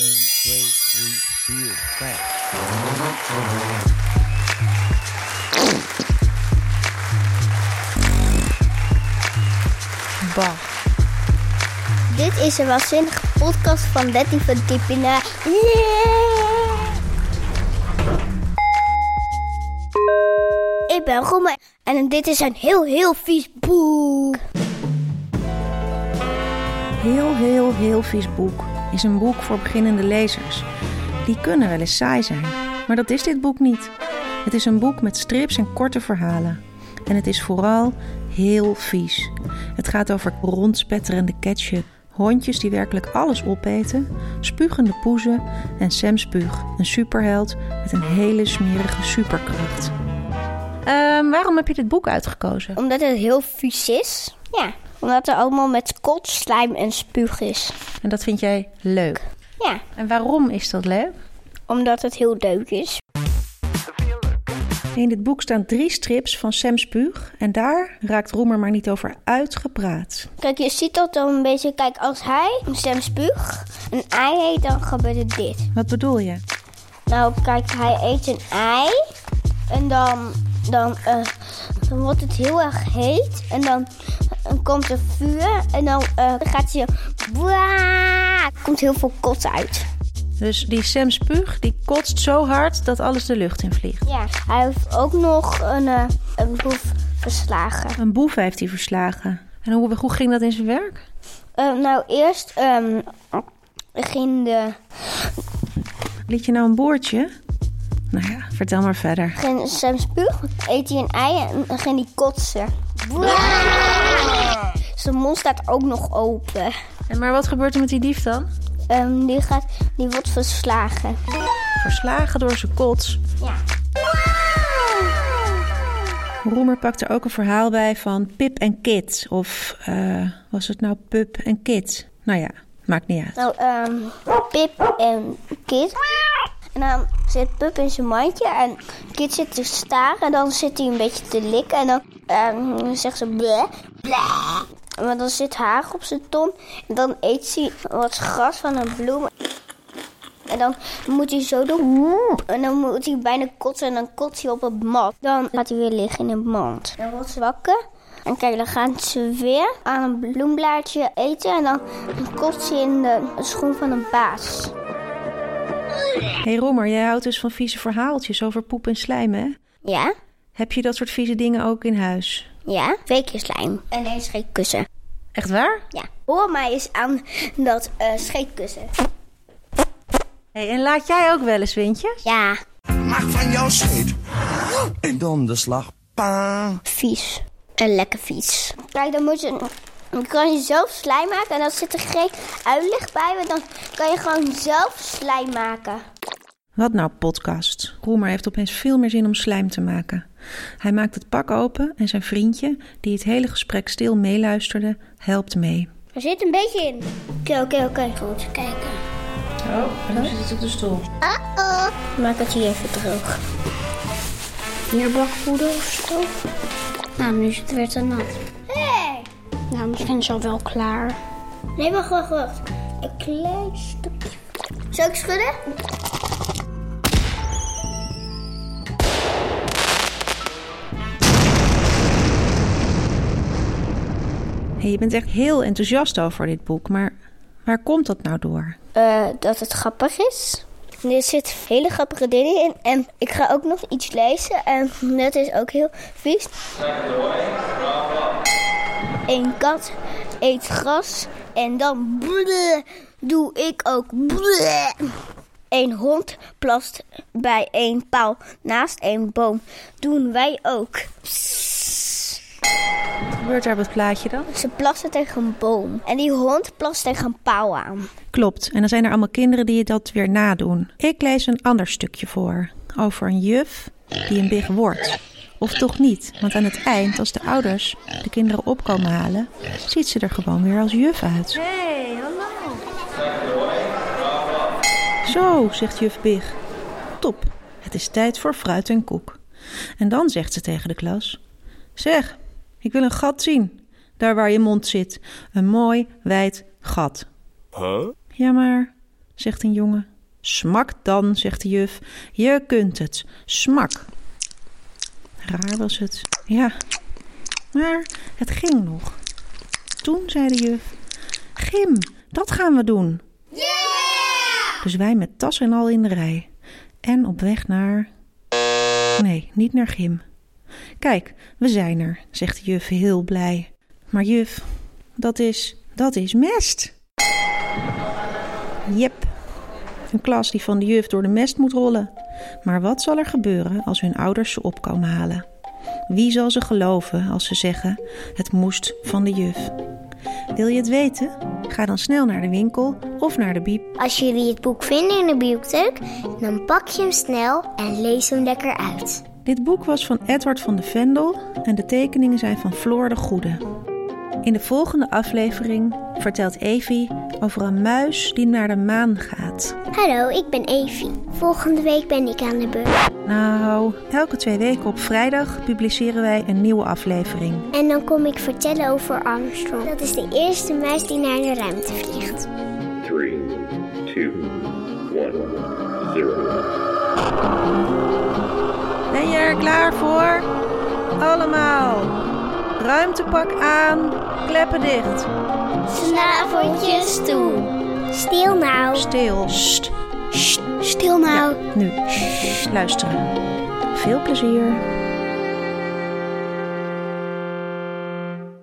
2, 3, 4, 5. Bah. Dit is een waanzinnige podcast van Betty van Diepina. Yeah! Ik ben Romme en dit is een heel, heel vies boek. Heel, heel, heel vies boek is een boek voor beginnende lezers. Die kunnen wel eens saai zijn, maar dat is dit boek niet. Het is een boek met strips en korte verhalen. En het is vooral heel vies. Het gaat over rondspetterende ketchup, hondjes die werkelijk alles opeten, spugende poezen en Sam Spuug, een superheld met een hele smerige superkracht. Ehm, waarom heb je dit boek uitgekozen? Omdat het heel vies is. Ja, omdat er allemaal met kot, slijm en spuug is. En dat vind jij leuk. Ja, En waarom is dat leuk? omdat het heel leuk is. In dit boek staan drie strips van Sam Spuug en daar raakt Roemer maar niet over uitgepraat. Kijk, je ziet dat dan een beetje. Kijk, als hij stem spuug een ei eet, dan gebeurt er dit. Wat bedoel je? Nou, kijk, hij eet een ei. En dan, dan, eh, dan wordt het heel erg heet. En dan, dan komt er vuur. En dan eh, gaat er komt heel veel kot uit. Dus die Sam Spuug die kotst zo hard dat alles de lucht in vliegt. Ja, hij heeft ook nog een, eh, een boef verslagen. Een boef heeft hij verslagen. En hoe, hoe ging dat in zijn werk? Eh, nou, eerst ehm, ging de, Liet je nou een boordje? Nou ja, vertel maar verder. ging Sam spuug, eet hij een ei en dan ging hij kotsen. Zijn mond staat ook nog open. En maar wat gebeurt er met die dief dan? Ehm, die, gaat, die wordt verslagen. Verslagen door zijn kots. Ja. Roemer pakt er ook een verhaal bij van Pip en Kit. Of eh, was het nou Pup en Kit? Nou ja, maakt niet uit. Nou, ehm, Pip en Kit. En dan zit Pup in zijn mandje en Kit zit te staren. En dan zit hij een beetje te likken. En dan ehm, zegt ze bleh, bleh. Maar dan zit haar op zijn tong. En dan eet hij wat gras van een bloem. En dan moet hij zo doen. En dan moet hij bijna kotsen en dan kotst hij op het mat. Dan gaat hij weer liggen in een mand. Dan wordt ze wakker. En kijk, dan gaan ze weer aan een bloemblaadje eten. En dan kotst ze in de schoen van een baas. hey Roemer, jij houdt dus van vieze verhaaltjes over poep en slijm, hè? Ja? Heb je dat soort vieze dingen ook in huis? Ja? Twee keer slijm. En één scheetkussen. Echt waar? Ja. Hoor mij eens aan dat eh scheetkussen. Hey, en laat jij ook wel eens windjes? Ja. Maak van jouw scheet een donderslag. Pa. Vies. En lekker vies. Kijk, dan moet je... Dan kan je zelf slijm maken en dan zit er geen uitleg bij. Want dan kan je gewoon zelf slijm maken. Wat nou podcast? Roemer heeft opeens veel meer zin om slijm te maken. Hij maakt het pak open en zijn vriendje, die het hele gesprek stil meeluisterde, helpt mee. Er zit een beetje in. Oké, oké, oké. Goed, kijken. Oh, en dan zit het op de stoel. Uh-oh. Maak het hier even droog. Hier bakpoeder of zo. Nou, nu is het weer te nat. Hé! Hey. Nou, misschien is al wel klaar. Nee, wacht, wacht, wacht. Een klein stukje. Zal ik schudden? Je bent echt heel enthousiast over dit boek, maar waar komt dat nou door? Eh, dat het grappig is. Er zitten hele grappige dingen in. En ik ga ook nog iets lezen. En dat is ook heel vies. Een kat eet gras. En dan doe ik ook. Een hond plast bij een paal naast een boom. Doen wij ook. Gebeurt daar op het plaatje dan? Ze plassen tegen een boom. En die hond plast tegen een paal aan. Klopt, en dan zijn er allemaal kinderen die dat weer nadoen. Ik lees een ander stukje voor. Over een juf die een big wordt. Of toch niet, want aan het eind, als de ouders de kinderen opkomen halen, ziet ze er gewoon weer als juf uit. Hey, hallo. Zo, zegt juf Big. Top, het is tijd voor fruit en koek. En dan zegt ze tegen de klas: Zeg, ik wil een gat zien. Daar waar je mond zit. Een mooi, wijd gat. Huh? Ja, maar zegt een jongen. Smak dan, zegt de juf. Je kunt het. Smak. Raar was het. Ja, maar het ging nog. Toen zei de juf: Gim, dat gaan we doen. Dus wij met tas en al in de rij. En op weg naar. Nee, niet naar Gim. Kijk, we zijn er, zegt de juf heel blij. Maar juf, dat is. dat is mest. Jep, een klas die van de juf door de mest moet rollen. Maar wat zal er gebeuren als hun ouders ze op komen halen? Wie zal ze geloven als ze zeggen: het moest van de juf? Wil je het weten? Ga dan snel naar de winkel of naar de biep. Als jullie het boek vinden in de bibliotheek, dan pak je hem snel en lees hem lekker uit. Dit boek was van Edward van de Vendel en de tekeningen zijn van Floor de Goede. In de volgende aflevering vertelt Evie over een muis die naar de maan gaat. Hallo, ik ben Evie. Volgende week ben ik aan de beurt. Nou, elke twee weken op vrijdag publiceren wij een nieuwe aflevering. En dan kom ik vertellen over Armstrong. Dat is de eerste muis die naar de ruimte vliegt. Three, two, one, zero. Ben je er klaar voor? Allemaal. Ruimtepak aan, kleppen dicht. Snaveltjes toe. Stil nou. Stil. Sst. Stil nou. Nu. Luisteren. Veel plezier.